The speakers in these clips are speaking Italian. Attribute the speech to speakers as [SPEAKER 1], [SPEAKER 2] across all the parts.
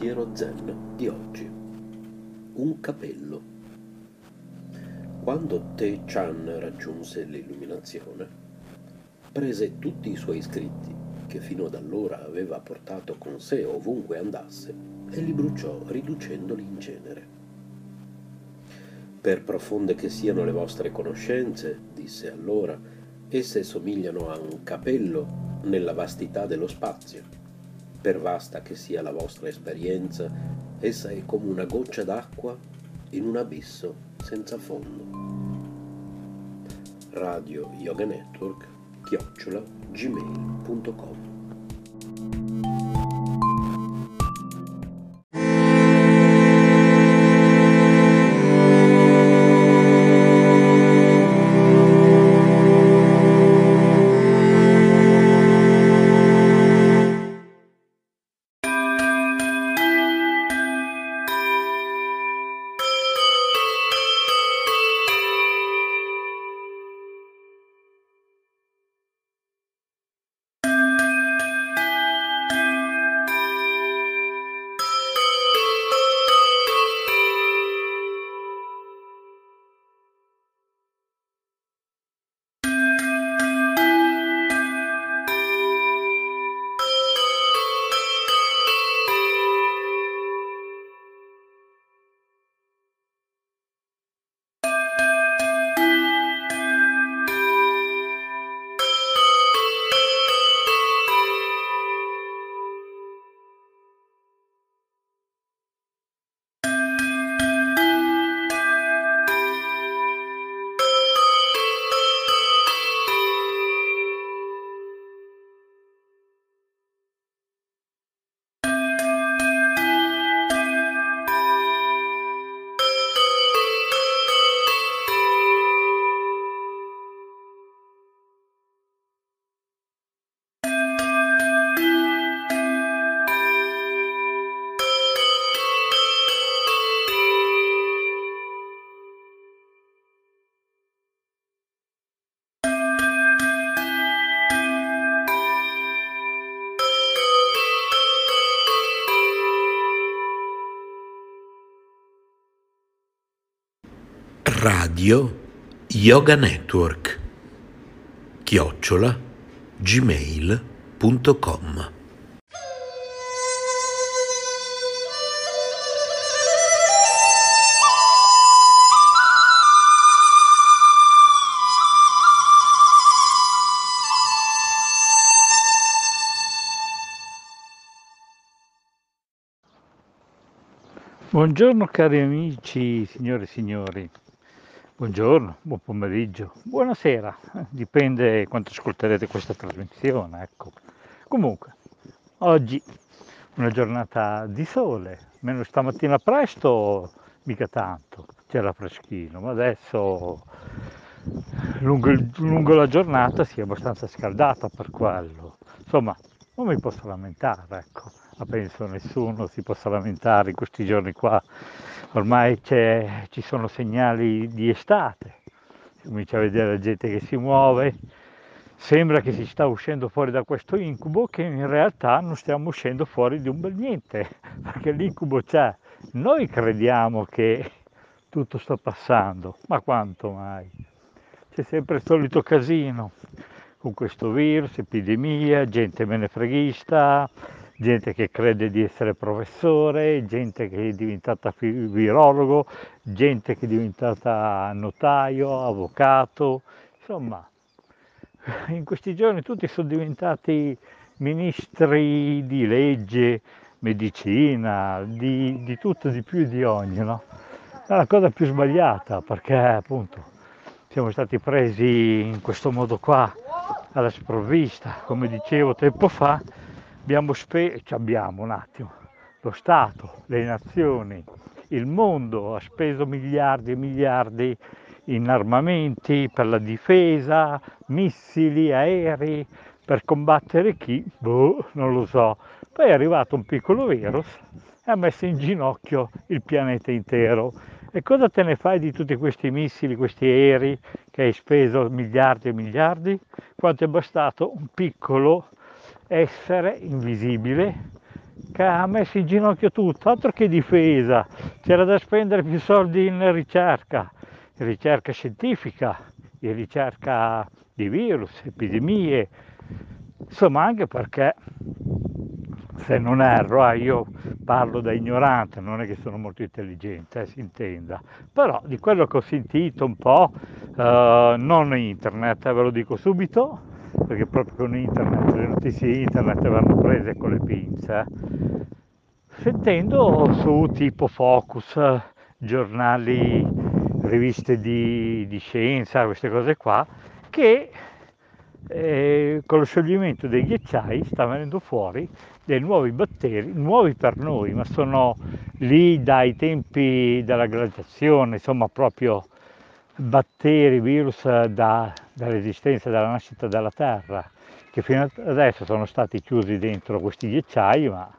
[SPEAKER 1] Pensiero zen di oggi. Un capello. Quando Te Chan raggiunse l'illuminazione, prese tutti i suoi scritti, che fino ad allora aveva portato con sé ovunque andasse, e li bruciò riducendoli in cenere. Per profonde che siano le vostre conoscenze, disse allora, esse somigliano a un capello nella vastità dello spazio per vasta che sia la vostra esperienza, essa è come una goccia d'acqua in un abisso senza fondo. Radio Yoga Network, chiocciola, gmail.com
[SPEAKER 2] Radio Yoga Network chiocciola gmail.com
[SPEAKER 3] Buongiorno cari amici, signore e signori. Buongiorno, buon pomeriggio, buonasera, dipende quanto ascolterete questa trasmissione, ecco. Comunque, oggi una giornata di sole, meno stamattina presto, mica tanto, c'era freschino, ma adesso lungo, lungo la giornata si è abbastanza scaldata per quello. Insomma, non mi posso lamentare, ecco, ma penso nessuno si possa lamentare in questi giorni qua ormai ci sono segnali di estate, si comincia a vedere la gente che si muove, sembra che si sta uscendo fuori da questo incubo che in realtà non stiamo uscendo fuori di un bel niente, perché l'incubo c'è. Noi crediamo che tutto sta passando, ma quanto mai? C'è sempre il solito casino con questo virus, epidemia, gente menefreghista, gente che crede di essere professore, gente che è diventata virologo, gente che è diventata notaio, avvocato, insomma, in questi giorni tutti sono diventati ministri di legge, medicina, di, di tutto, di più e di ogni, no? È la cosa più sbagliata perché appunto siamo stati presi in questo modo qua alla sprovvista, come dicevo tempo fa, abbiamo speso, abbiamo un attimo, lo Stato, le nazioni, il mondo ha speso miliardi e miliardi in armamenti per la difesa, missili, aerei, per combattere chi? Boh, non lo so. Poi è arrivato un piccolo virus e ha messo in ginocchio il pianeta intero. E cosa te ne fai di tutti questi missili, questi aerei che hai speso miliardi e miliardi? Quanto è bastato un piccolo essere invisibile che ha messo in ginocchio tutto, altro che difesa, c'era da spendere più soldi in ricerca, in ricerca scientifica, in ricerca di virus, epidemie, insomma anche perché se non erro, eh, io parlo da ignorante, non è che sono molto intelligente, eh, si intenda, però di quello che ho sentito un po', eh, non internet, eh, ve lo dico subito, perché proprio con internet, le notizie internet vanno prese con le pinze, sentendo su tipo Focus, giornali, riviste di, di scienza, queste cose qua, che eh, con lo scioglimento dei ghiacciai sta venendo fuori dei nuovi batteri, nuovi per noi, ma sono lì dai tempi della glaciazione, insomma proprio batteri, virus da, dall'esistenza, dalla nascita della Terra, che fino adesso sono stati chiusi dentro questi ghiacciai, ma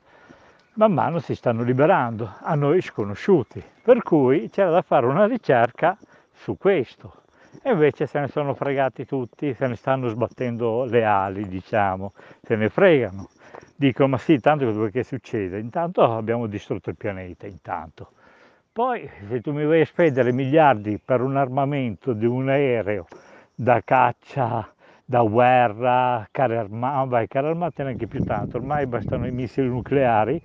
[SPEAKER 3] man mano si stanno liberando, a noi sconosciuti. Per cui c'era da fare una ricerca su questo. E invece se ne sono fregati tutti, se ne stanno sbattendo le ali, diciamo, se ne fregano. Dicono, ma sì, tanto che succede? Intanto abbiamo distrutto il pianeta, intanto. Poi se tu mi vuoi spendere miliardi per un armamento di un aereo da caccia, da guerra, carri armati, vai, carri armati neanche più tanto, ormai bastano i missili nucleari,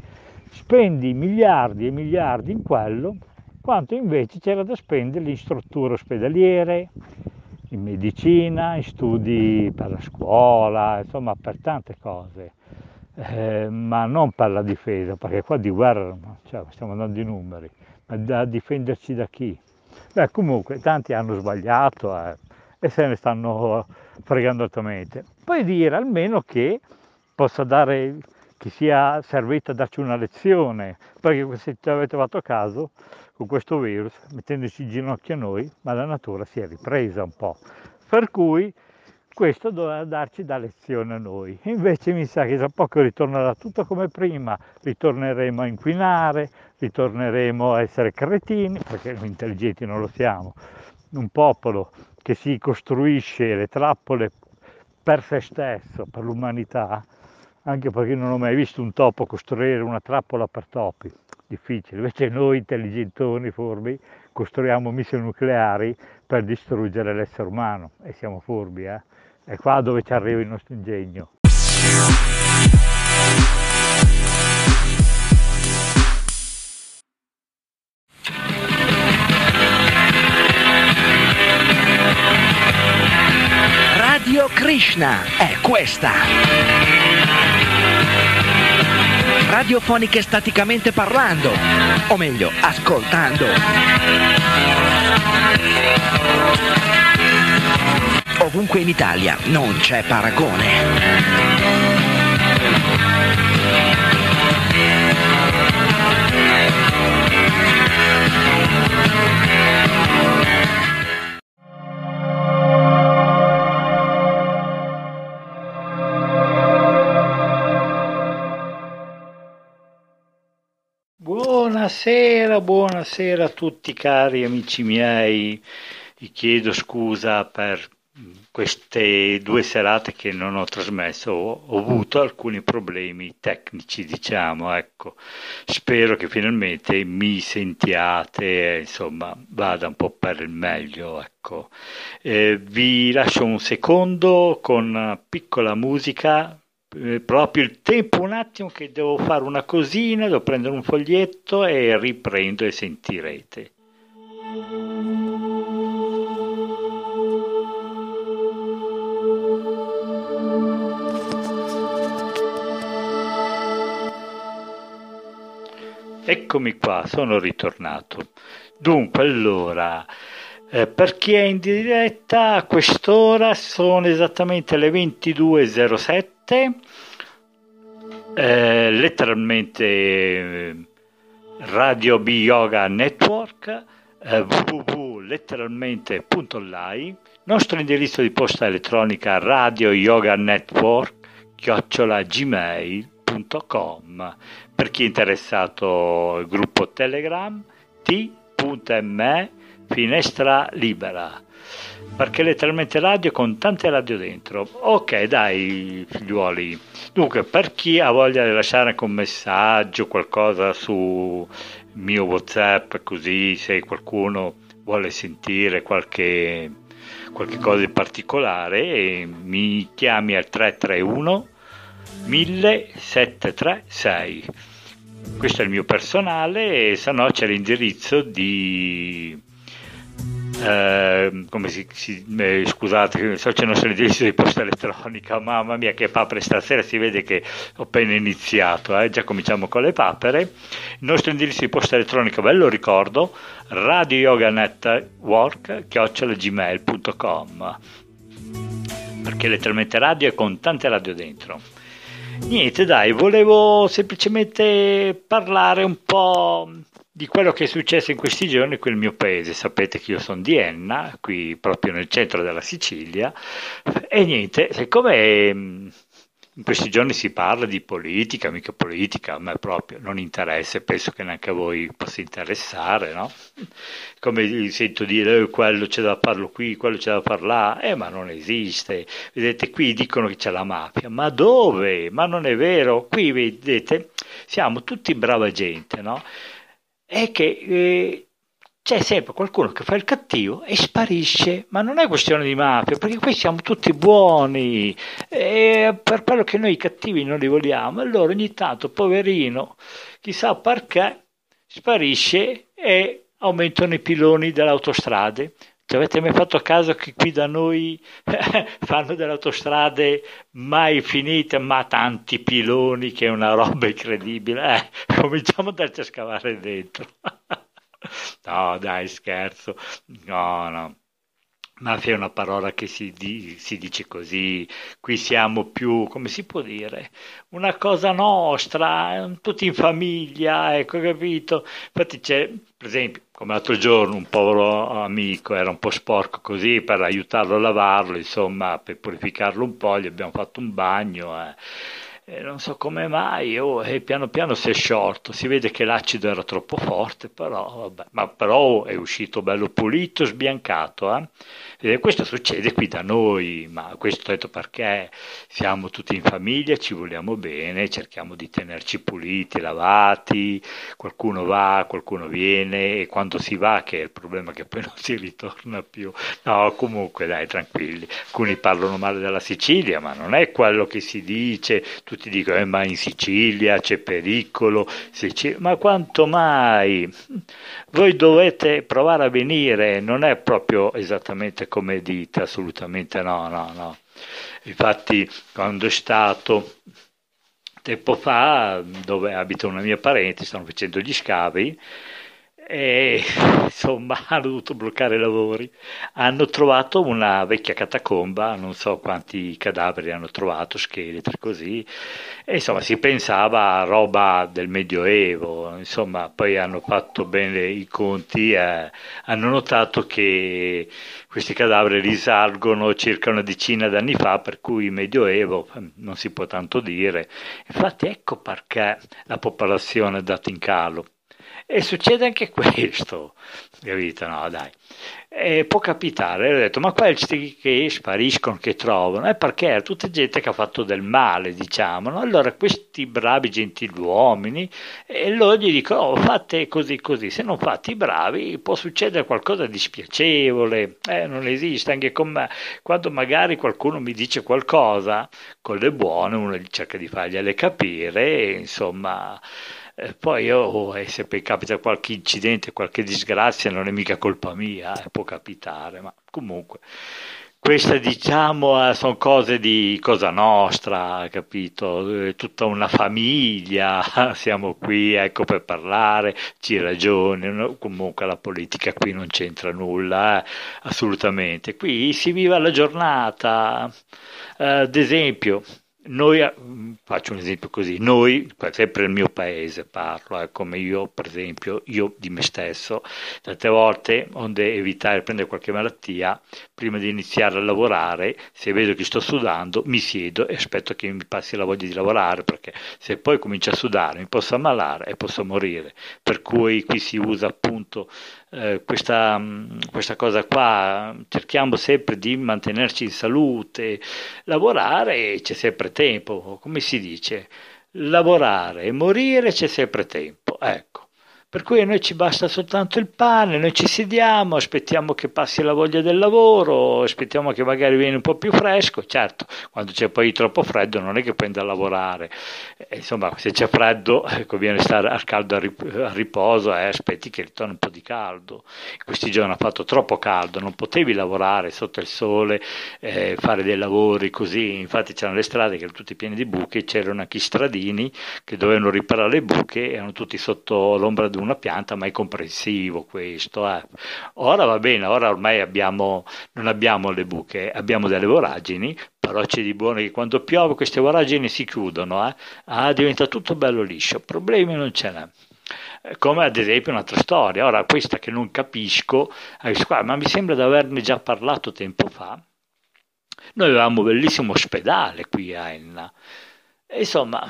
[SPEAKER 3] spendi miliardi e miliardi in quello, quanto invece c'era da spendere in strutture ospedaliere, in medicina, in studi per la scuola, insomma per tante cose, eh, ma non per la difesa, perché qua di guerra cioè, stiamo andando di numeri da difenderci da chi? Beh, comunque, tanti hanno sbagliato eh, e se ne stanno fregando altamente. Puoi dire almeno che possa dare, che sia servita a darci una lezione, perché se ci avete fatto caso, con questo virus, mettendoci in ginocchio a noi, ma la natura si è ripresa un po'. Per cui questo doveva darci da lezione a noi. Invece mi sa che tra poco ritornerà tutto come prima, ritorneremo a inquinare, ritorneremo a essere cretini, perché intelligenti non lo siamo. Un popolo che si costruisce le trappole per se stesso, per l'umanità, anche perché non ho mai visto un topo costruire una trappola per topi, difficile. Invece noi intelligentoni, furbi, costruiamo missili nucleari per distruggere l'essere umano e siamo furbi, eh? È qua dove ci arriva il nostro ingegno.
[SPEAKER 4] Radio Krishna è questa. Radiofoniche staticamente parlando, o meglio, ascoltando ovunque in Italia, non c'è paragone.
[SPEAKER 3] Buonasera, buonasera a tutti cari amici miei. Vi chiedo scusa per queste due serate che non ho trasmesso ho, avuto alcuni problemi tecnici, diciamo, ecco. Spero che finalmente mi sentiate, insomma, vada un po' per il meglio, ecco. Eh, vi lascio un secondo con una piccola musica, eh, proprio il tempo un attimo che devo fare una cosina, devo prendere un foglietto e riprendo e sentirete. Eccomi qua, sono ritornato. Dunque, allora, eh, per chi è in diretta, a quest'ora sono esattamente le 22.07 eh, letteralmente eh, Radio B Yoga Network, eh, www.letteralmente.online, nostro indirizzo di posta elettronica Radio Yoga Network, chiocciola gmail.com. Per chi è interessato il gruppo Telegram, t.me finestra libera perché letteralmente radio con tante radio dentro. Ok, dai, figliuoli. Dunque, per chi ha voglia di lasciare anche un messaggio, qualcosa su mio WhatsApp, così se qualcuno vuole sentire qualche, qualche cosa in particolare, mi chiami al 331 1736. Questo è il mio personale e se no c'è l'indirizzo di eh, come si, si eh, scusate, so c'è non se l'indirizzo di posta elettronica, mamma mia che papere stasera, si vede che ho appena iniziato, eh, già cominciamo con le papere. Il nostro indirizzo di posta elettronica, ve lo ricordo, radio yoga network gmail.com perché letteralmente radio è con tante radio dentro. Niente, dai, volevo semplicemente parlare un po' di quello che è successo in questi giorni qui nel mio paese. Sapete che io sono di Enna, qui proprio nel centro della Sicilia, e niente, siccome in questi giorni si parla di politica, mica politica, a me proprio non interessa, penso che neanche a voi possa interessare, no? Come sento dire, eh, quello c'è da farlo qui, quello c'è da parlare, eh ma non esiste. Vedete, qui dicono che c'è la mafia, ma dove? Ma non è vero, qui vedete, siamo tutti brava gente, no? è che eh, c'è sempre qualcuno che fa il cattivo e sparisce, ma non è questione di mafia, perché qui siamo tutti buoni, e per quello che noi cattivi non li vogliamo, allora ogni tanto, poverino, chissà perché, sparisce e aumentano i piloni delle autostrade. Ci avete mai fatto caso che qui da noi fanno delle autostrade mai finite, ma tanti piloni che è una roba incredibile? Eh, cominciamo a andarci a scavare dentro. no, dai, scherzo. No, no. Mafia è una parola che si, di, si, dice così, qui siamo più, come si può dire, una cosa nostra, tutti in famiglia, ecco, capito? Infatti c'è, per esempio, come l'altro giorno un povero amico era un po' sporco così, per aiutarlo a lavarlo, insomma, per purificarlo un po', gli abbiamo fatto un bagno, eh e non so come mai, oh, e piano piano si è sciolto, si vede che l'acido era troppo forte, però, vabbè, ma però è uscito bello pulito, sbiancato. Eh? E questo succede qui da noi, ma questo detto perché siamo tutti in famiglia, ci vogliamo bene, cerchiamo di tenerci puliti, lavati, qualcuno va, qualcuno viene e quando si va, che è il problema che poi non si ritorna più. No, comunque dai, tranquilli. Alcuni parlano male della Sicilia, ma non è quello che si dice. Tu tutti dicono, eh, ma in Sicilia c'è pericolo, Sicilia... ma quanto mai? Voi dovete provare a venire, non è proprio esattamente come dite, assolutamente no, no, no. Infatti quando è stato tempo fa, dove abita una mia parente, stanno facendo gli scavi, e insomma hanno dovuto bloccare i lavori. Hanno trovato una vecchia catacomba, non so quanti cadaveri hanno trovato, scheletri così, e insomma si pensava a roba del Medioevo, insomma poi hanno fatto bene i conti, eh, hanno notato che questi cadaveri risalgono circa una decina d'anni fa, per cui Medioevo non si può tanto dire. Infatti ecco perché la popolazione è data in calo e succede anche questo, capito? No, dai. E può capitare, ho detto, ma questi che spariscono, che trovano, è perché è tutta gente che ha fatto del male, diciamo. No? Allora questi bravi gentiluomini, e loro gli dicono, oh, fate così così, se non fate i bravi può succedere qualcosa di spiacevole, eh, non esiste, anche con me. Quando magari qualcuno mi dice qualcosa, con le buone uno cerca di fargliele capire, e, insomma eh, poi oh, eh, se poi capita qualche incidente, qualche disgrazia, non è mica colpa mia, eh, può capitare, ma comunque queste diciamo eh, sono cose di cosa nostra, capito? Tutta una famiglia, siamo qui ecco per parlare, ci ragioni, comunque la politica qui non c'entra nulla, eh? assolutamente. Qui si vive la giornata, eh, ad esempio, noi, eh, faccio un esempio così, noi, sempre nel mio paese parlo, eh, come io per esempio, io di me stesso, tante volte, onde evitare di prendere qualche malattia, prima di iniziare a lavorare, se vedo che sto sudando, mi siedo e aspetto che mi passi la voglia di lavorare, perché se poi comincio a sudare mi posso ammalare e posso morire. Per cui qui si usa appunto eh, questa, mm, questa, cosa qua, cerchiamo sempre di mantenerci in salute, lavorare c'è sempre tempo, come si dice, lavorare e morire c'è sempre tempo, ecco. Per cui a noi ci basta soltanto il pane, noi ci sediamo, aspettiamo che passi la voglia del lavoro, aspettiamo che magari viene un po' più fresco. Certo, quando c'è poi troppo freddo non è che puoi andare a lavorare. Eh, insomma, se c'è freddo eh, conviene stare al caldo a riposo e eh, aspetti che ritorni un po' di caldo. In questi giorni ha fatto troppo caldo, non potevi lavorare sotto il sole, eh, fare dei lavori così. Infatti c'erano le strade che erano tutte piene di buche, c'erano anche i stradini che dovevano riparare le buche, erano tutti sotto l'ombra di di una pianta, ma è comprensivo questo. Eh. Ora va bene, ora ormai abbiamo, non abbiamo le buche, abbiamo delle voragini, però c'è di buono che quando piove queste voragini si chiudono, eh. ah, diventa tutto bello liscio, problemi non ce n'è eh, come ad esempio un'altra storia, ora questa che non capisco, ma mi sembra di averne già parlato tempo fa, noi avevamo un bellissimo ospedale qui a Enna, Insomma,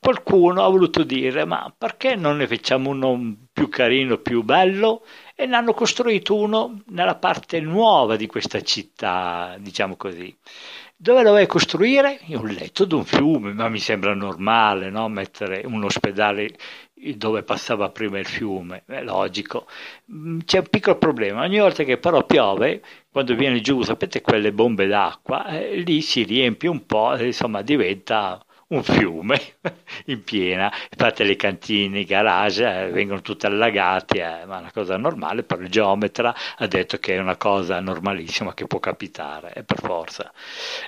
[SPEAKER 3] qualcuno ha voluto dire, ma perché non ne facciamo uno più carino, più bello? E ne hanno costruito uno nella parte nuova di questa città, diciamo così. Dove lo vuoi costruire? In un letto di un fiume, ma mi sembra normale no? mettere un ospedale dove passava prima il fiume, è logico. Mm, c'è un piccolo problema, ogni volta che però piove, quando viene giù, sapete quelle bombe d'acqua, eh, lì si riempie un po', insomma diventa un fiume in piena, infatti le cantine, i garage eh, vengono tutti allagati, eh, ma è una cosa normale, però il geometra ha detto che è una cosa normalissima che può capitare, è per forza.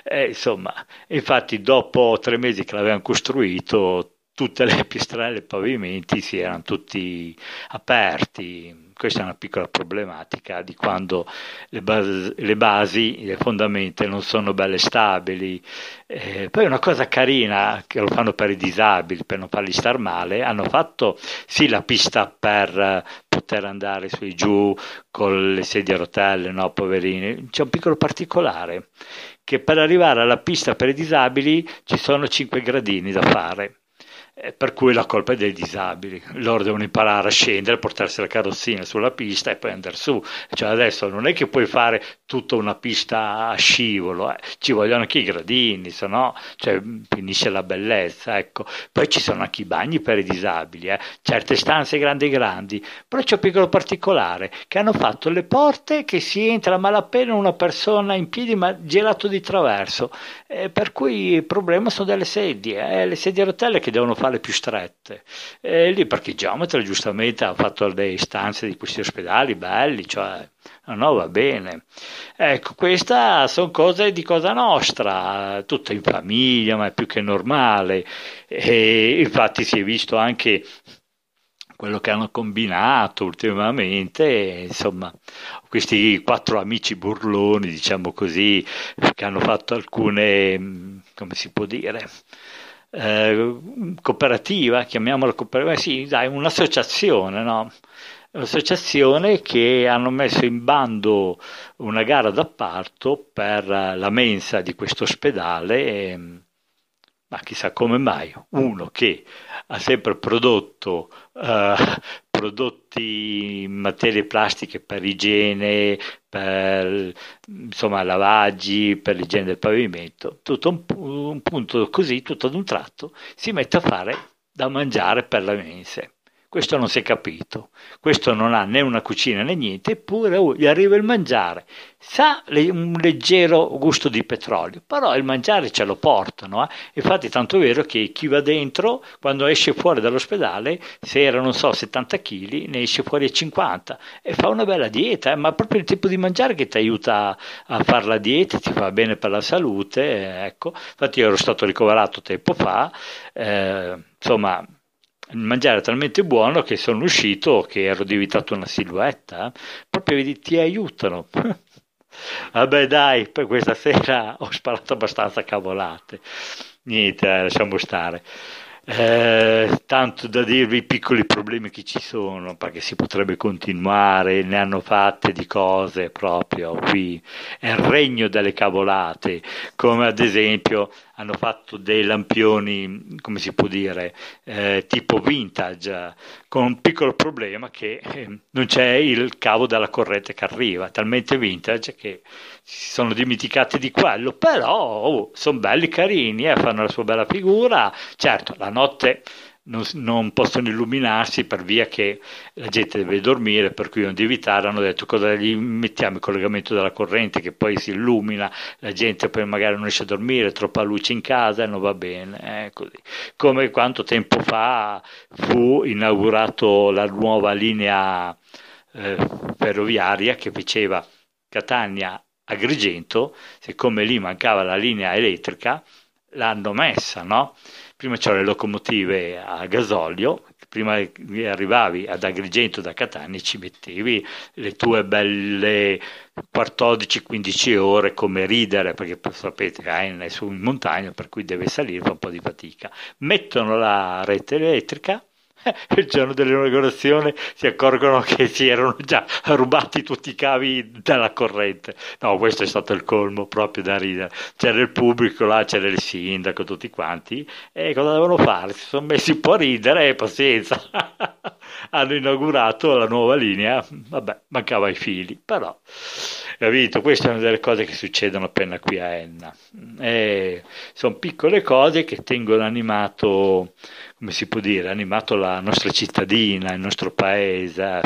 [SPEAKER 3] Eh, insomma, infatti dopo tre mesi che l'avevano costruito, tutte le pistrelle e i pavimenti si erano tutti aperti, questa è una piccola problematica di quando le basi, le, basi, le fondamenta non sono belle stabili. Eh, poi una cosa carina che lo fanno per i disabili, per non farli star male, hanno fatto sì la pista per poter andare su e giù con le sedie a rotelle, no, poverini. C'è un piccolo particolare che per arrivare alla pista per i disabili ci sono 5 gradini da fare per cui la colpa è dei disabili. Loro devono imparare a scendere, portarsi la carrozzina sulla pista e poi andare su. Cioè adesso non è che puoi fare tutta una pista a scivolo, eh. ci vogliono anche i gradini, se no cioè, finisce la bellezza. Ecco. Poi ci sono anche i bagni per i disabili, eh. certe stanze grandi grandi, però c'è un piccolo particolare, che hanno fatto le porte che si entra malapena una persona in piedi ma girato di traverso, eh, per cui il problema sono delle sedie, eh. le sedie a rotelle che devono fare più strette. E lì perché il geometra giustamente ha fatto le stanze di questi ospedali belli, cioè no, va bene. Ecco, queste sono cose di cosa nostra, tutta in famiglia, ma è più che normale. E infatti si è visto anche quello che hanno combinato ultimamente, insomma, questi quattro amici burloni, diciamo così, che hanno fatto alcune, come si può dire, eh, cooperativa, chiamiamola cooperativa, sì, dai, un'associazione, no? Un'associazione che hanno messo in bando una gara d'appalto per la mensa di questo ospedale, e, ma chissà come mai, uno che ha sempre prodotto eh, prodotti in materie plastiche per igiene, per insomma, lavaggi, per l'igiene del pavimento, tutto un, un punto così, tutto ad un tratto, si mette a fare da mangiare per le mense. Questo non si è capito, questo non ha né una cucina né niente, eppure oh, gli arriva il mangiare. Sa le, un leggero gusto di petrolio, però il mangiare ce lo portano. Eh? Infatti tanto è vero che chi va dentro, quando esce fuori dall'ospedale, se era, non so, 70 kg, ne esce fuori a 50 e fa una bella dieta, eh? ma proprio il tipo di mangiare che ti aiuta a fare la dieta, ti fa bene per la salute. Eh, ecco. Infatti io ero stato ricoverato tempo fa, eh, insomma il mangiare è talmente buono che sono uscito che ero diventato una silhouette, proprio vedi, ti aiutano. Vabbè dai, per questa sera ho sparato abbastanza cavolate. niente, eh, lasciamo stare. Eh, tanto da dirvi i piccoli problemi che ci sono, perché si potrebbe continuare, ne hanno fatte di cose proprio qui. È il regno delle cavolate, come ad esempio hanno fatto dei lampioni, come si può dire, eh, tipo vintage, con un piccolo problema che eh, non c'è il cavo della corrente che arriva, talmente vintage che si sono dimenticati di quello, però oh, sono belli carini, eh, fanno la sua bella figura, certo la notte non, non, possono illuminarsi per via che la gente deve dormire, per cui di evitare, hanno detto cosa gli mettiamo il collegamento della corrente che poi si illumina, la gente poi magari non riesce a dormire, troppa luce in casa e non va bene, eh, così. come quanto tempo fa fu inaugurato la nuova linea eh, ferroviaria che faceva Catania Agrigento, siccome lì mancava la linea elettrica, l'hanno messa, no? Prima c'erano le locomotive a gasolio, prima arrivavi ad Agrigento da Catania ci mettevi le tue belle 14-15 ore come ridere, perché sapete che è in montagna, per cui deve salire, fa un po' di fatica. Mettono la rete elettrica, il giorno dell'inaugurazione si accorgono che si erano già rubati tutti i cavi dalla corrente. No, questo è stato il colmo proprio da ridere. C'era il pubblico là, c'era il sindaco, tutti quanti. E cosa devono fare? Si sono messi un po' a ridere e pazienza. Hanno inaugurato la nuova linea. Vabbè, mancava i fili, però capito? Queste sono delle cose che succedono appena qui a Enna. E sono piccole cose che tengono animato come si può dire, animato la nostra cittadina, il nostro paese.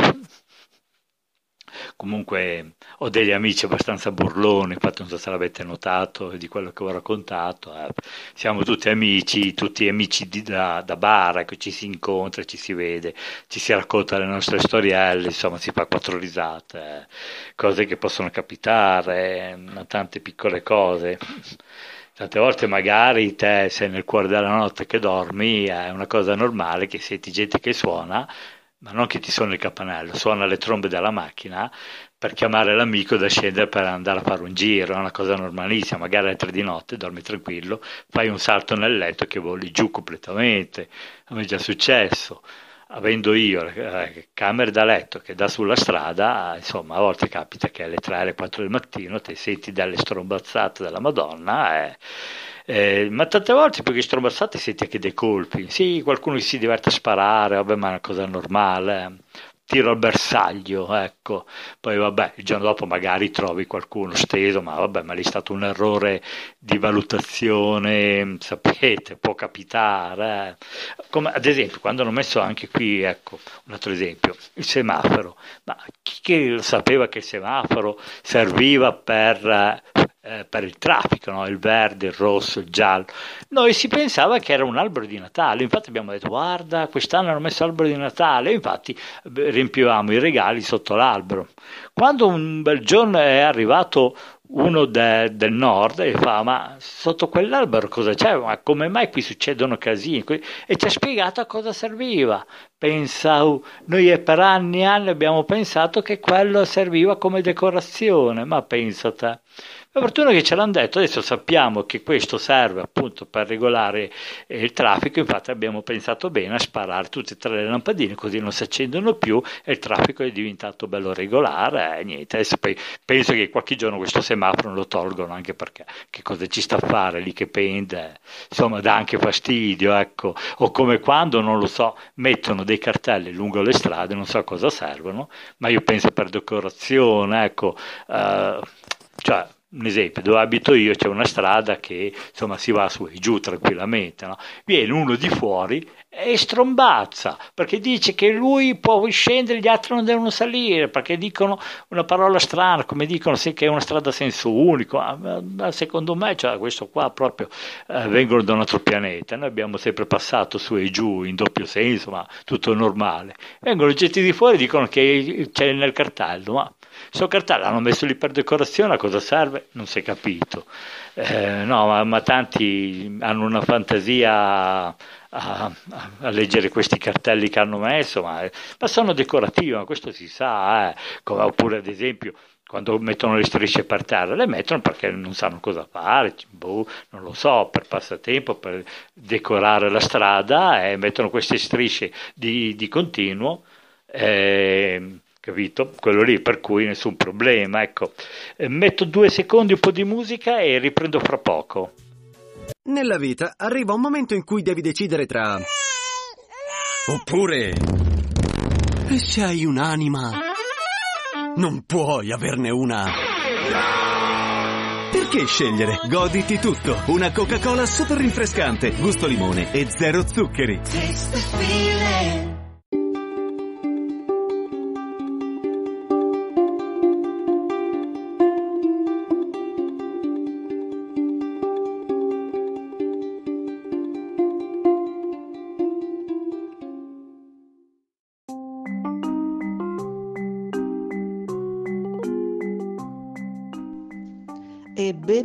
[SPEAKER 3] Comunque ho degli amici abbastanza burloni, infatti non so se l'avete notato di quello che ho raccontato. Eh. Siamo tutti amici, tutti amici di, da, da bar, ecco, ci si incontra, ci si vede, ci si racconta le nostre storielle, insomma si fa quattro risate, eh. cose che possono capitare, eh, tante piccole cose. Tante volte magari te sei nel cuore della notte che dormi, è una cosa normale che senti gente che suona, ma non che ti suona il campanello, suona le trombe della macchina per chiamare l'amico da scendere per andare a fare un giro, è una cosa normalissima, magari alle tre di notte dormi tranquillo, fai un salto nel letto che voli giù completamente, a me è già successo avendo io eh, camere da letto che dà sulla strada, insomma, a volte capita che alle 3 alle 4 del mattino ti senti dalle strombazzate della Madonna. Eh, eh, ma tante volte poi che strombazzate senti anche dei colpi. Sì, qualcuno si diverte a sparare, vabbè, ma è una cosa normale tiro al bersaglio, ecco. Poi vabbè, il giorno dopo magari trovi qualcuno steso, ma vabbè, ma lì è stato un errore di valutazione, sapete, può capitare. Eh. Come ad esempio, quando hanno messo anche qui, ecco, un altro esempio, il semaforo. Ma chi sapeva che il semaforo serviva per eh, per il traffico, no? il verde, il rosso, il giallo. Noi si pensava che era un albero di Natale, infatti abbiamo detto guarda quest'anno hanno messo l'albero di Natale, infatti riempivamo i regali sotto l'albero. Quando un bel giorno è arrivato uno de, del nord e fa ma sotto quell'albero cosa c'è? Ma come mai qui succedono casini? E ci ha spiegato a cosa serviva. Pensa noi per anni e anni abbiamo pensato che quello serviva come decorazione. Ma pensa te la fortuna che ce l'hanno detto, adesso sappiamo che questo serve appunto per regolare eh, il traffico, infatti abbiamo pensato bene a sparare tutte e tre le lampadine così non si accendono più e il traffico è diventato bello regolare e niente, adesso poi penso che qualche giorno questo semaforo lo tolgono anche perché che cosa ci sta a fare lì che pende, insomma dà anche fastidio, ecco, o come quando, non lo so, mettono dei cartelli lungo le strade, non so a cosa servono, ma io penso per decorazione, ecco, uh, cioè un esempio, dove abito io c'è una strada che insomma si va su e giù tranquillamente, no? viene uno di fuori e strombazza perché dice che lui può scendere, gli altri non devono salire perché dicono una parola strana, come dicono sì, che è una strada a senso unico. Ma, secondo me, cioè, questo qua proprio eh, vengono da un altro pianeta. Noi abbiamo sempre passato su e giù in doppio senso, ma tutto normale. Vengono getti di fuori e dicono che c'è nel cartello, ma cartello l'hanno messo lì per decorazione, a cosa serve? Non si è capito. Eh, no, ma, ma, tanti hanno una fantasia a, a, a, leggere questi cartelli che hanno messo, ma, ma sono decorativi, ma questo si sa. Eh. Come, oppure ad esempio quando mettono le strisce per terra, le mettono perché non sanno cosa fare, boh, non lo so, per passatempo, per decorare la strada e mettono queste strisce di, di continuo. Eh, capito? Quello lì, per cui nessun problema. Ecco, eh, metto due secondi un po' di musica e riprendo fra poco.
[SPEAKER 5] Nella vita arriva un momento in cui devi decidere tra. Oppure. E se hai un'anima, non puoi averne una. Perché scegliere? Goditi tutto. Una Coca-Cola super rinfrescante, gusto limone e zero zuccheri.
[SPEAKER 6] Ebbene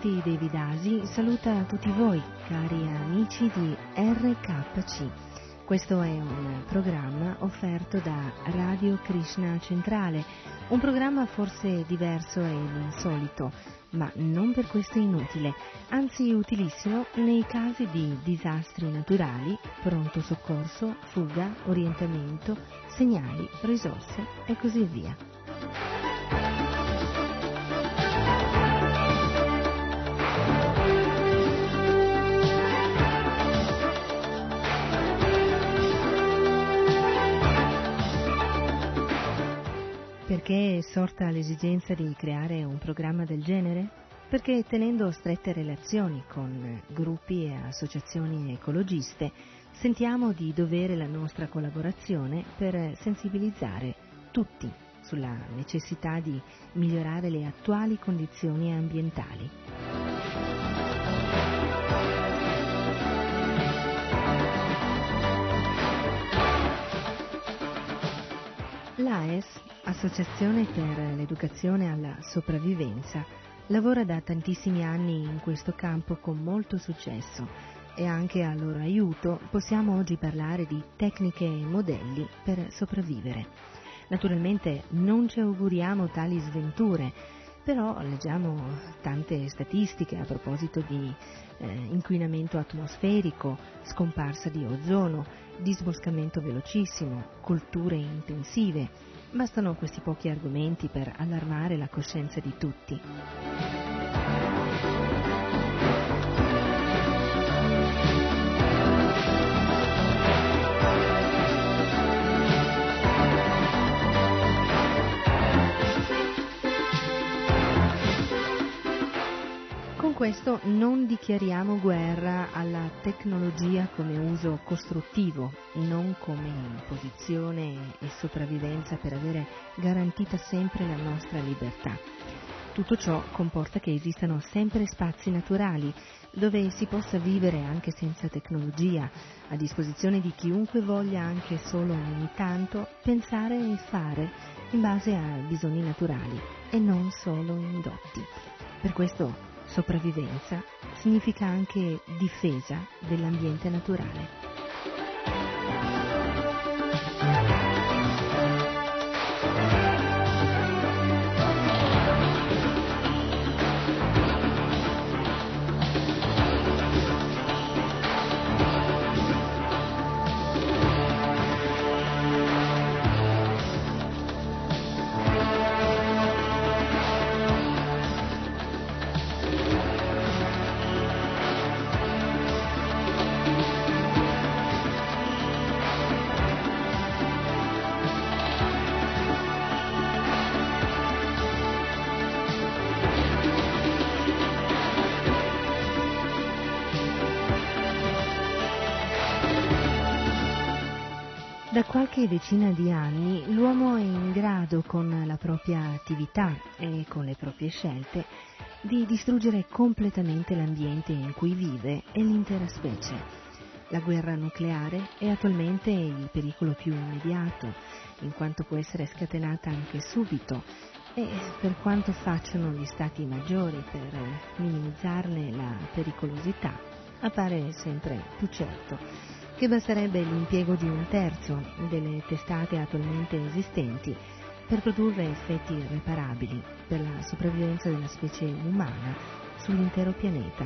[SPEAKER 7] Sarasvati Devidasi saluta tutti voi, cari amici di RKC. Questo è un programma offerto da Radio Krishna Centrale, un programma forse diverso ed insolito, ma non per questo inutile, anzi utilissimo nei casi di disastri naturali, pronto soccorso, fuga, orientamento, segnali, risorse e così via. Perché è sorta l'esigenza di creare un programma del genere? Perché tenendo strette relazioni con gruppi e associazioni ecologiste, sentiamo di dovere la nostra collaborazione per sensibilizzare tutti sulla necessità di migliorare le attuali condizioni ambientali. L'AES, Associazione per l'Educazione alla Sopravvivenza, lavora da tantissimi anni in questo campo con molto successo e anche a loro aiuto possiamo oggi parlare di tecniche e modelli per sopravvivere. Naturalmente non ci auguriamo tali sventure, Però leggiamo tante statistiche a proposito di eh, inquinamento atmosferico, scomparsa di ozono, disboscamento velocissimo, colture intensive. Bastano questi pochi argomenti per allarmare la coscienza di tutti. Questo non dichiariamo guerra alla tecnologia come uso costruttivo, non come imposizione e sopravvivenza per avere garantita sempre la nostra libertà. Tutto ciò comporta che esistano sempre spazi naturali dove si possa vivere anche senza tecnologia, a disposizione di chiunque voglia anche solo ogni tanto pensare e fare in base a bisogni naturali e non solo indotti. Per questo sopravvivenza significa anche difesa dell'ambiente naturale. Decina di anni l'uomo è in grado con la propria attività e con le proprie scelte di distruggere completamente l'ambiente in cui vive e l'intera specie. La guerra nucleare è attualmente il pericolo più immediato, in quanto può essere scatenata anche subito e per quanto facciano gli stati maggiori per minimizzarne la pericolosità, appare sempre più certo che basterebbe l'impiego di un terzo delle testate attualmente esistenti per produrre effetti irreparabili per la sopravvivenza della specie umana sull'intero pianeta,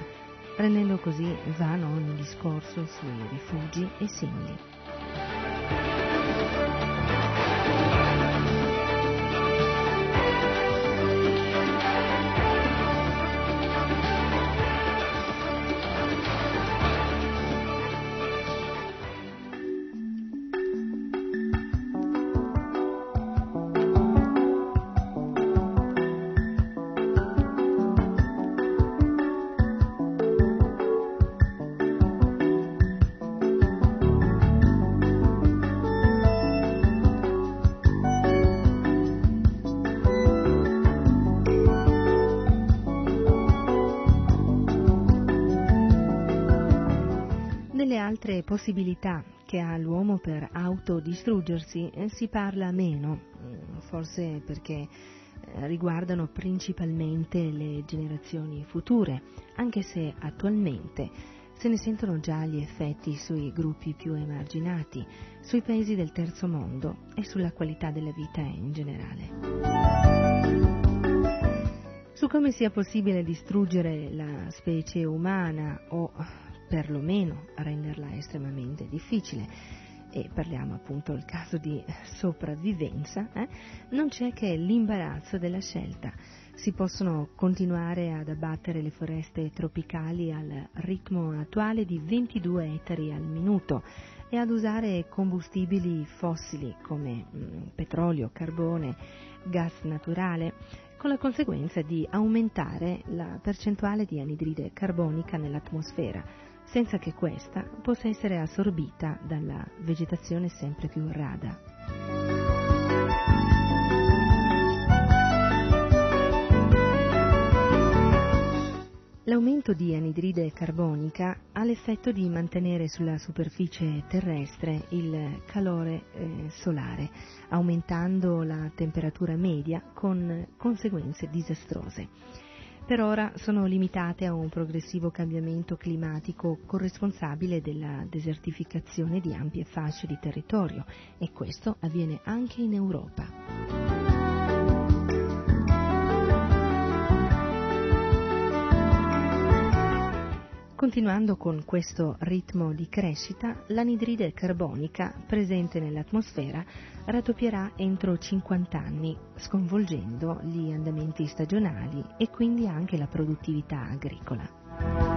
[SPEAKER 7] rendendo così vano ogni discorso sui rifugi e simili. Possibilità che ha l'uomo per autodistruggersi eh, si parla meno, mm, forse perché eh, riguardano principalmente le generazioni future, anche se attualmente se ne sentono già gli effetti sui gruppi più emarginati, sui paesi del terzo mondo e sulla qualità della vita in generale. Su come sia possibile distruggere la specie umana o perlomeno renderla estremamente difficile, e parliamo appunto del caso di sopravvivenza, eh, non c'è che l'imbarazzo della scelta. Si possono continuare ad abbattere le foreste tropicali al ritmo attuale di 22 ettari al minuto e ad usare combustibili fossili come mh, petrolio, carbone, gas naturale, con la conseguenza di aumentare la percentuale di anidride carbonica nell'atmosfera, senza che questa possa essere assorbita dalla vegetazione sempre più rada. L'aumento di anidride carbonica ha l'effetto di mantenere sulla superficie terrestre il calore eh, solare, aumentando la temperatura media con conseguenze disastrose. Per ora sono limitate a un progressivo cambiamento climatico corresponsabile della desertificazione di ampie fasce di territorio e questo avviene anche in Europa. Continuando con questo ritmo di crescita, l'anidride carbonica presente nell'atmosfera raddoppierà entro 50 anni, sconvolgendo gli andamenti stagionali e quindi anche la produttività agricola.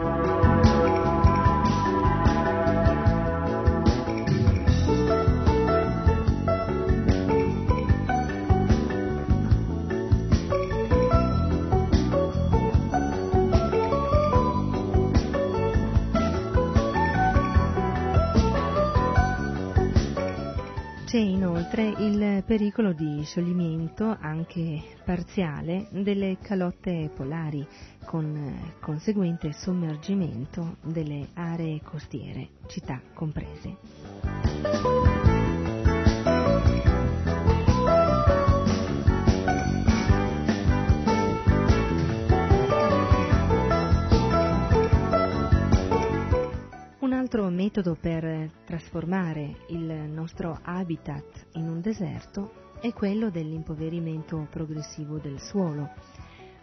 [SPEAKER 7] Inoltre il pericolo di scioglimento anche parziale delle calotte polari con conseguente sommergimento delle aree costiere, città comprese. Metodo per trasformare il nostro habitat in un deserto è quello dell'impoverimento progressivo del suolo.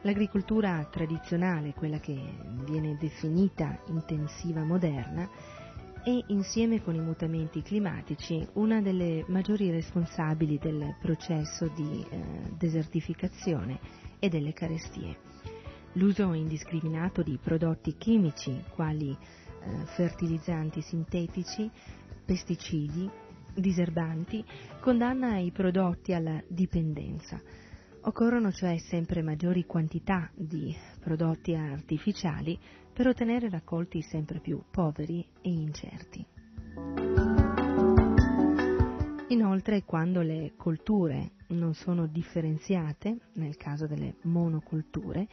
[SPEAKER 7] L'agricoltura tradizionale, quella che viene definita intensiva moderna, è insieme con i mutamenti climatici una delle maggiori responsabili del processo di eh, desertificazione e delle carestie. L'uso indiscriminato di prodotti chimici quali eh, fertilizzanti sintetici, pesticidi, diserbanti, condanna i prodotti alla dipendenza. Occorrono cioè sempre maggiori quantità di prodotti artificiali per ottenere raccolti sempre più poveri e incerti. Inoltre, quando le colture non sono differenziate, nel caso delle monoculture,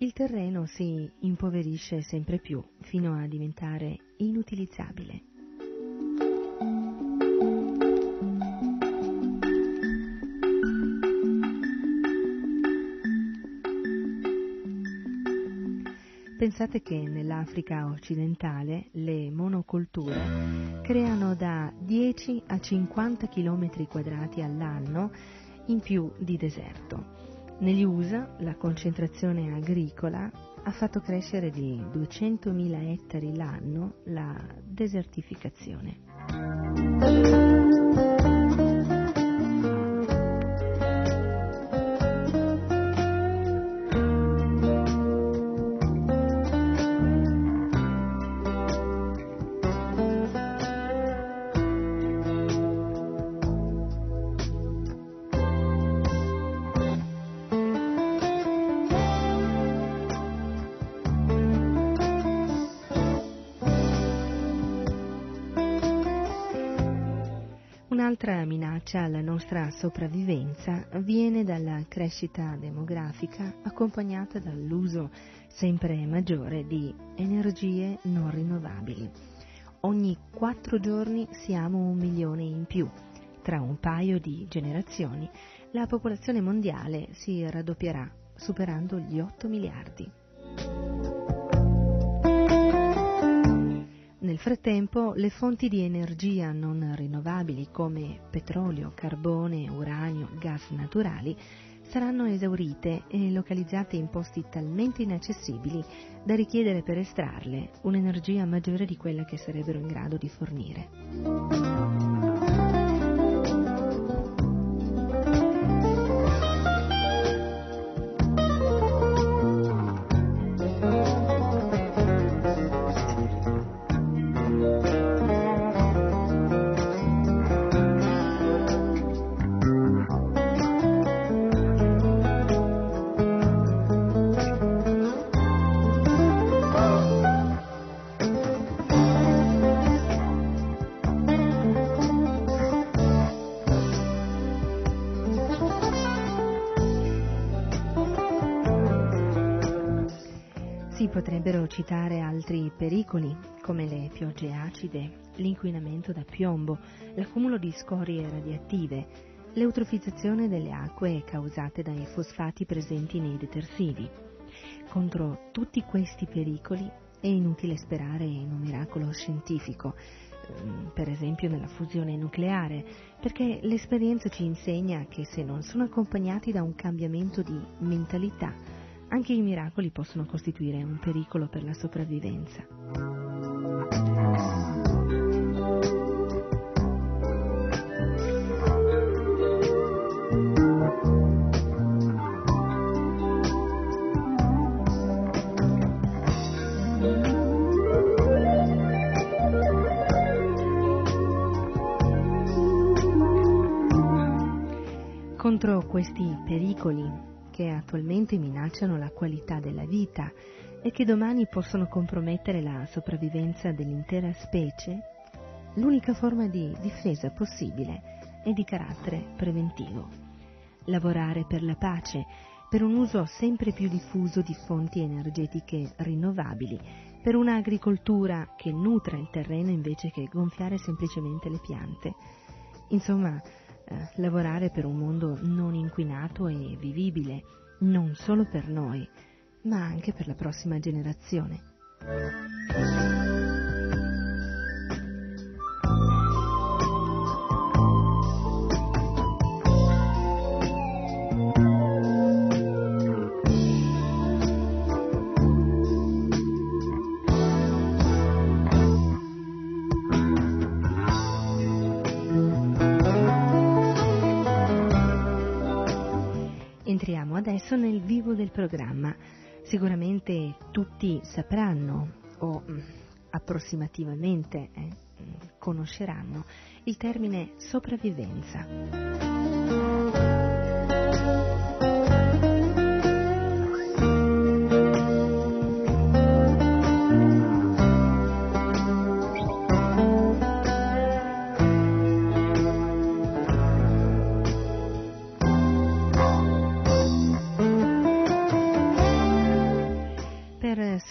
[SPEAKER 7] il terreno si impoverisce sempre più fino a diventare inutilizzabile. Pensate che nell'Africa occidentale le monocolture creano da 10 a 50 km quadrati all'anno in più di deserto. Negli USA la concentrazione agricola ha fatto crescere di 200.000 ettari l'anno la desertificazione. Un'altra minaccia alla nostra sopravvivenza viene dalla crescita demografica accompagnata dall'uso sempre maggiore di energie non rinnovabili. Ogni quattro giorni siamo un milione in più. Tra un paio di generazioni la popolazione mondiale si raddoppierà, superando gli 8 miliardi. Nel frattempo le fonti di energia non rinnovabili come petrolio, carbone, uranio, gas naturali saranno esaurite e localizzate in posti talmente inaccessibili da richiedere per estrarle un'energia maggiore di quella che sarebbero in grado di fornire. Citare altri pericoli come le piogge acide, l'inquinamento da piombo, l'accumulo di scorie radioattive, l'eutrofizzazione delle acque causate dai fosfati presenti nei detersivi. Contro tutti questi pericoli è inutile sperare in un miracolo scientifico, ehm, per esempio nella fusione nucleare, perché l'esperienza ci insegna che se non sono accompagnati da un cambiamento di mentalità, anche i miracoli possono costituire un pericolo per la sopravvivenza. Contro questi pericoli che attualmente minacciano la qualità della vita e che domani possono compromettere la sopravvivenza dell'intera specie, l'unica forma di difesa possibile è di carattere preventivo. Lavorare per la pace, per un uso sempre più diffuso di fonti energetiche rinnovabili, per un'agricoltura che nutra il terreno invece che gonfiare semplicemente le piante. Insomma, eh, lavorare per un mondo non inquinato e vivibile, non solo per noi, ma anche per la prossima generazione. Entriamo adesso nel vivo del programma. Sicuramente tutti sapranno o mm, approssimativamente eh, conosceranno il termine sopravvivenza.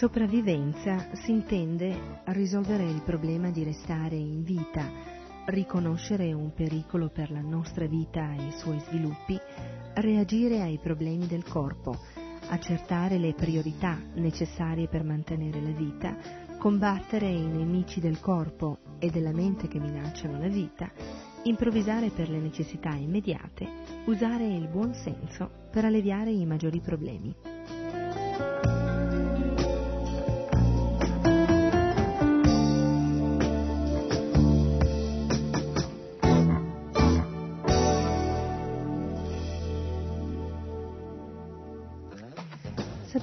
[SPEAKER 7] Sopravvivenza si intende risolvere il problema di restare in vita, riconoscere un pericolo per la nostra vita e i suoi sviluppi, reagire ai problemi del corpo, accertare le priorità necessarie per mantenere la vita, combattere i nemici del corpo e della mente che minacciano la vita, improvvisare per le necessità immediate, usare il buon senso per alleviare i maggiori problemi.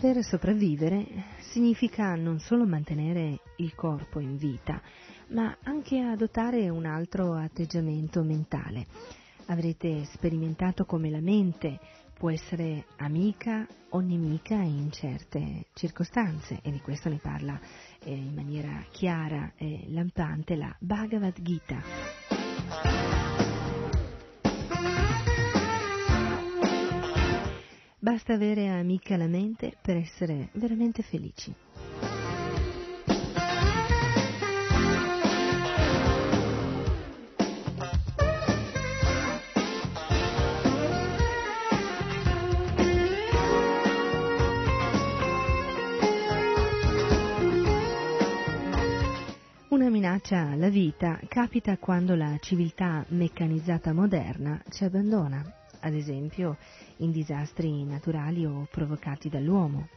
[SPEAKER 7] Saper sopravvivere significa non solo mantenere il corpo in vita, ma anche adottare un altro atteggiamento mentale. Avrete sperimentato come la mente può essere amica o nemica in certe circostanze e di questo ne parla eh, in maniera chiara e lampante la Bhagavad Gita. Basta avere amica la mente per essere veramente felici. Una minaccia alla vita capita quando la civiltà meccanizzata moderna ci abbandona, ad esempio in disastri naturali o provocati dall'uomo.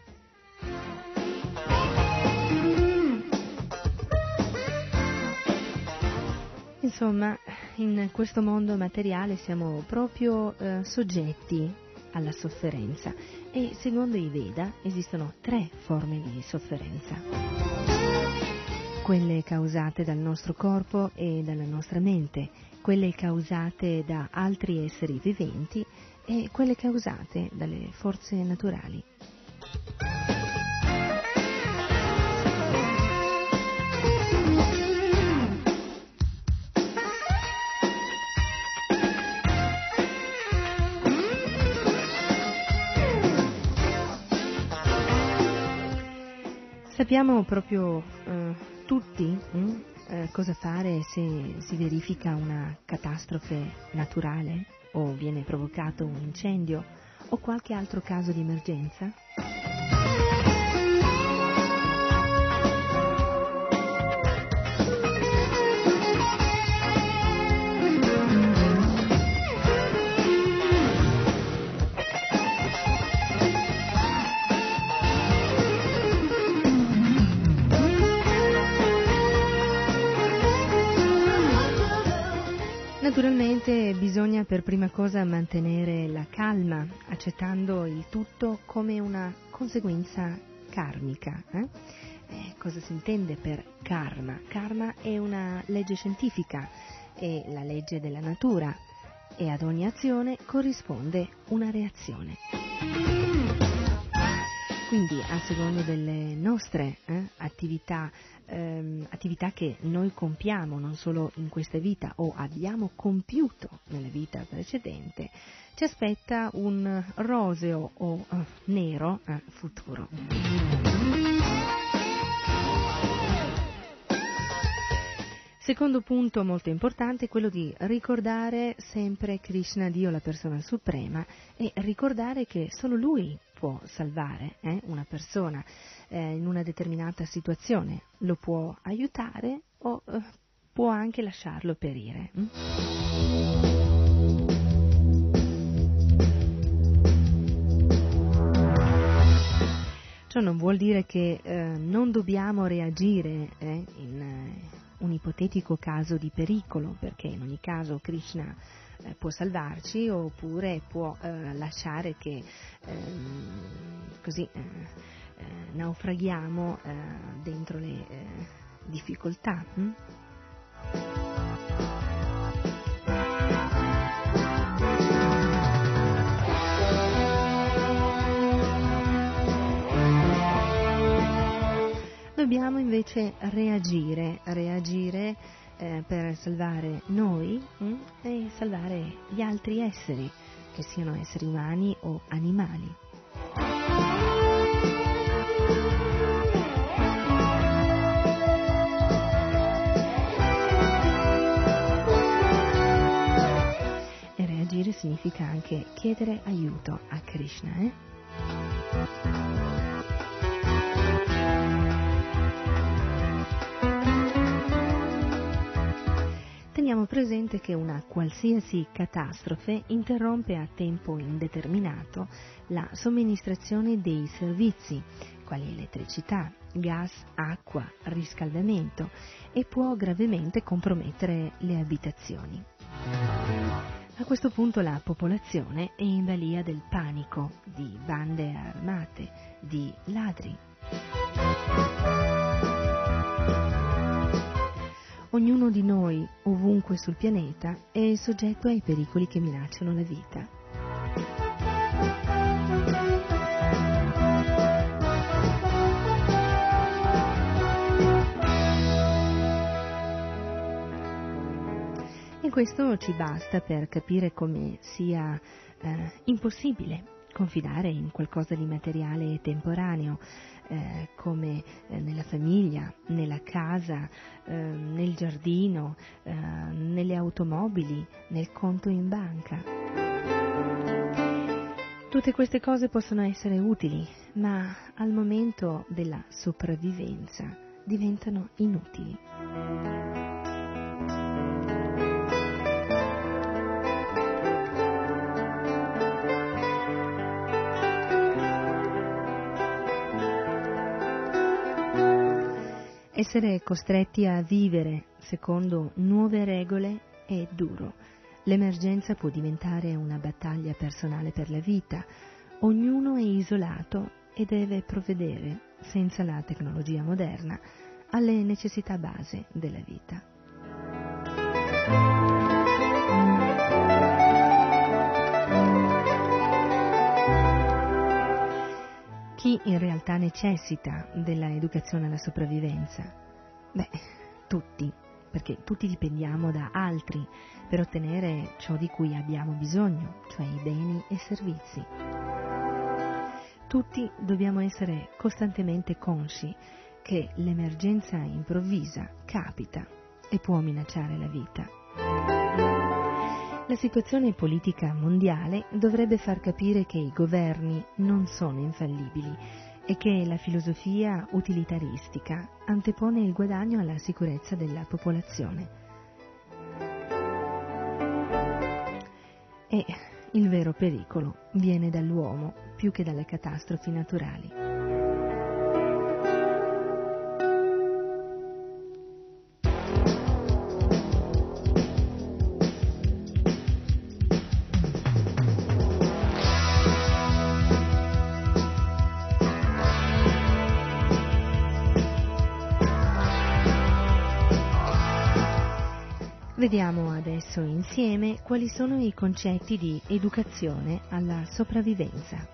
[SPEAKER 7] Insomma, in questo mondo materiale siamo proprio eh, soggetti alla sofferenza e secondo i Veda esistono tre forme di sofferenza. Quelle causate dal nostro corpo e dalla nostra mente, quelle causate da altri esseri viventi e quelle causate dalle forze naturali. Sappiamo proprio eh, tutti hm, eh, cosa fare se si verifica una catastrofe naturale o viene provocato un incendio o qualche altro caso di emergenza? Bisogna per prima cosa mantenere la calma, accettando il tutto come una conseguenza karmica. Eh? Eh, cosa si intende per karma? Karma è una legge scientifica, è la legge della natura. e ad ogni azione corrisponde una reazione. Quindi a secondo delle nostre eh, attività, ehm, attività che noi compiamo non solo in questa vita o abbiamo compiuto nella vita precedente, ci aspetta un roseo o eh, nero eh, futuro. Secondo punto molto importante è quello di ricordare sempre Krishna, Dio la persona suprema, e ricordare che solo Lui può salvare eh, una persona eh, in una determinata situazione, lo può aiutare o eh, può anche lasciarlo perire. Hm? Ciò non vuol dire che eh, non dobbiamo reagire eh, in eh, un ipotetico caso di pericolo, perché in ogni caso Krishna eh, può salvarci oppure può eh, lasciare che ehm, così eh, eh, naufraghiamo dentro le difficoltà. Hm? dobbiamo invece reagire, reagire eh, per salvare noi mh, mm, e salvare gli altri esseri, che siano esseri umani o animali. E reagire significa anche chiedere aiuto a Krishna. Eh? Teniamo presente che una qualsiasi catastrofe interrompe a tempo indeterminato la somministrazione dei servizi, quali elettricità, gas, acqua, riscaldamento e può gravemente compromettere le abitazioni. A questo punto la popolazione è in balia del panico, di bande armate, di ladri. Ognuno di noi, ovunque sul pianeta, è soggetto ai pericoli che minacciano la vita. E questo ci basta per capire come sia eh, impossibile confidare in qualcosa di materiale e temporaneo, eh, come eh, nella famiglia, nella casa, eh, nel giardino, eh, nelle automobili, nel conto in banca. Tutte queste cose possono essere utili, ma al momento della sopravvivenza diventano inutili. Essere costretti a vivere secondo nuove regole è duro. L'emergenza può diventare una battaglia personale per la vita. Ognuno è isolato e deve provvedere, senza la tecnologia moderna, alle necessità base della vita. Chi in realtà necessita dell'educazione alla sopravvivenza? Beh, tutti, perché tutti dipendiamo da altri per ottenere ciò di cui abbiamo bisogno, cioè i beni e servizi. Tutti dobbiamo essere costantemente consci che l'emergenza improvvisa capita e può minacciare la vita. La situazione politica mondiale dovrebbe far capire che i governi non sono infallibili e che la filosofia utilitaristica antepone il guadagno alla sicurezza della popolazione. E il vero pericolo viene dall'uomo più che dalle catastrofi naturali. Vediamo adesso insieme quali sono i concetti di educazione alla sopravvivenza.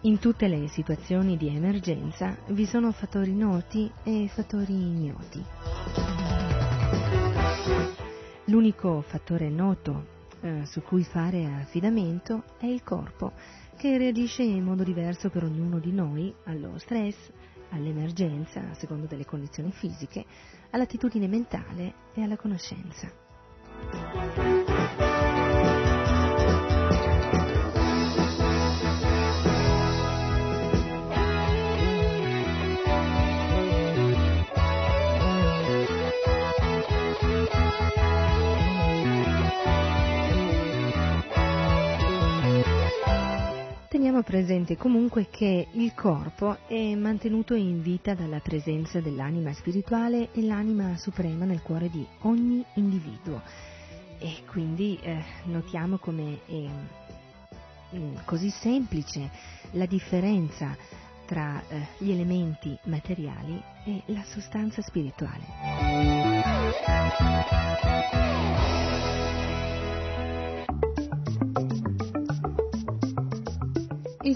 [SPEAKER 7] In tutte le situazioni di emergenza vi sono fattori noti e fattori ignoti. L'unico fattore noto eh, su cui fare affidamento è il corpo, che reagisce in modo diverso per ognuno di noi allo stress, all'emergenza, a secondo delle condizioni fisiche, all'attitudine mentale e alla conoscenza. Teniamo presente comunque che il corpo è mantenuto in vita dalla presenza dell'anima spirituale e l'anima suprema nel cuore di ogni individuo e quindi eh, notiamo come è mm, così semplice la differenza tra eh, gli elementi materiali e la sostanza spirituale.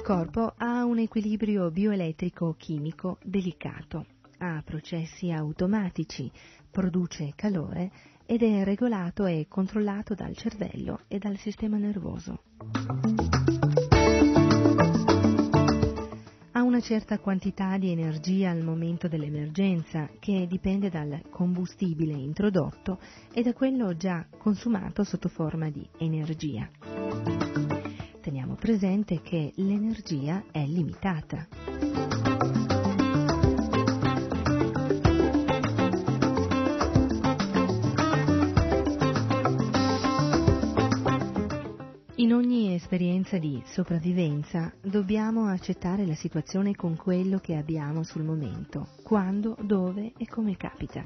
[SPEAKER 7] Corpo ha un equilibrio bioelettrico-chimico delicato, ha processi automatici, produce calore ed è regolato e controllato dal cervello e dal sistema nervoso. Ha una certa quantità di energia al momento dell'emergenza che dipende dal combustibile introdotto e da quello già consumato sotto forma di energia presente che l'energia è limitata. In ogni esperienza di sopravvivenza dobbiamo accettare la situazione con quello che abbiamo sul momento, quando, dove e come capita.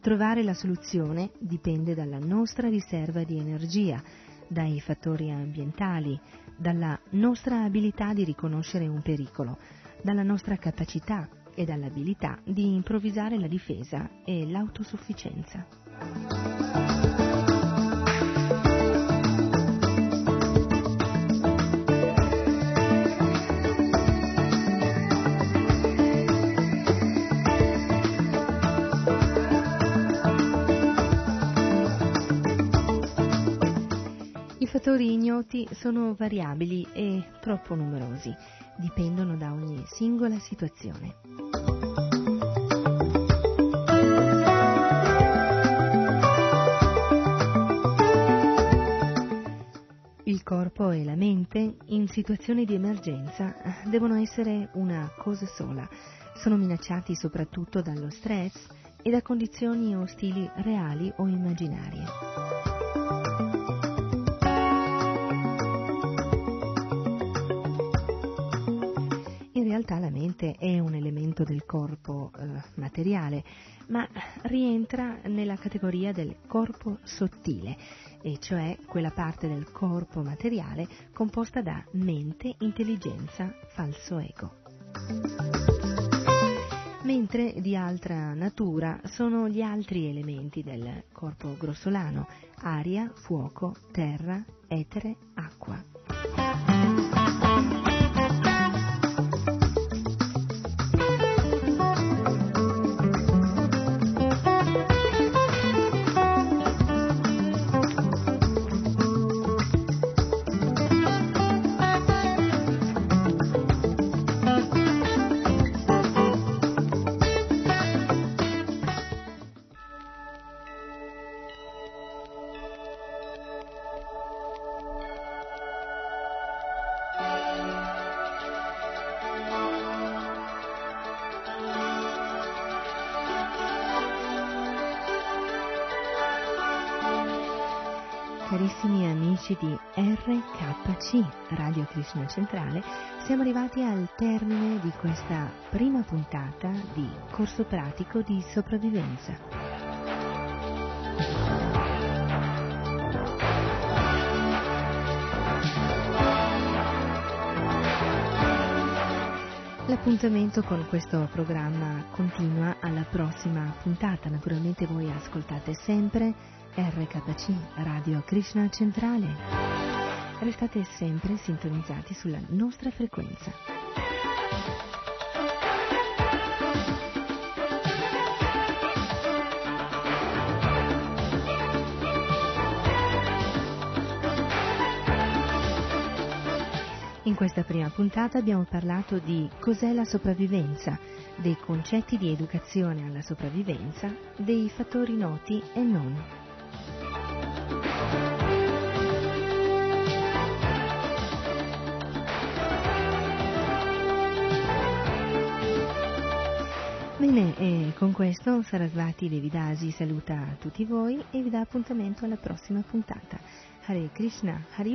[SPEAKER 7] Trovare la soluzione dipende dalla nostra riserva di energia, dai fattori ambientali, dalla nostra abilità di riconoscere un pericolo, dalla nostra capacità e dall'abilità di improvvisare la difesa e l'autosufficienza. Fattori ignoti sono variabili e troppo numerosi, dipendono da ogni singola situazione. Il corpo e la mente in situazioni di emergenza devono essere una cosa sola, sono minacciati soprattutto dallo stress e da condizioni ostili reali o immaginarie. Realtà la mente è un elemento del corpo eh, materiale, ma rientra nella categoria del corpo sottile, e cioè quella parte del corpo materiale composta da mente, intelligenza, falso ego. Mentre di altra natura sono gli altri elementi del corpo grossolano, aria, fuoco, terra, etere, acqua. Krishna Centrale, siamo arrivati al termine di questa prima puntata di corso pratico di sopravvivenza. L'appuntamento con questo programma continua alla prossima puntata. Naturalmente voi ascoltate sempre RKC Radio Krishna Centrale. Restate sempre sintonizzati sulla nostra frequenza. In questa prima puntata abbiamo parlato di cos'è la sopravvivenza, dei concetti di educazione alla sopravvivenza, dei fattori noti e non. Bene, e con questo Sarasvati Devidasi saluta tutti voi e vi dà appuntamento alla prossima puntata. Hare Krishna, Hari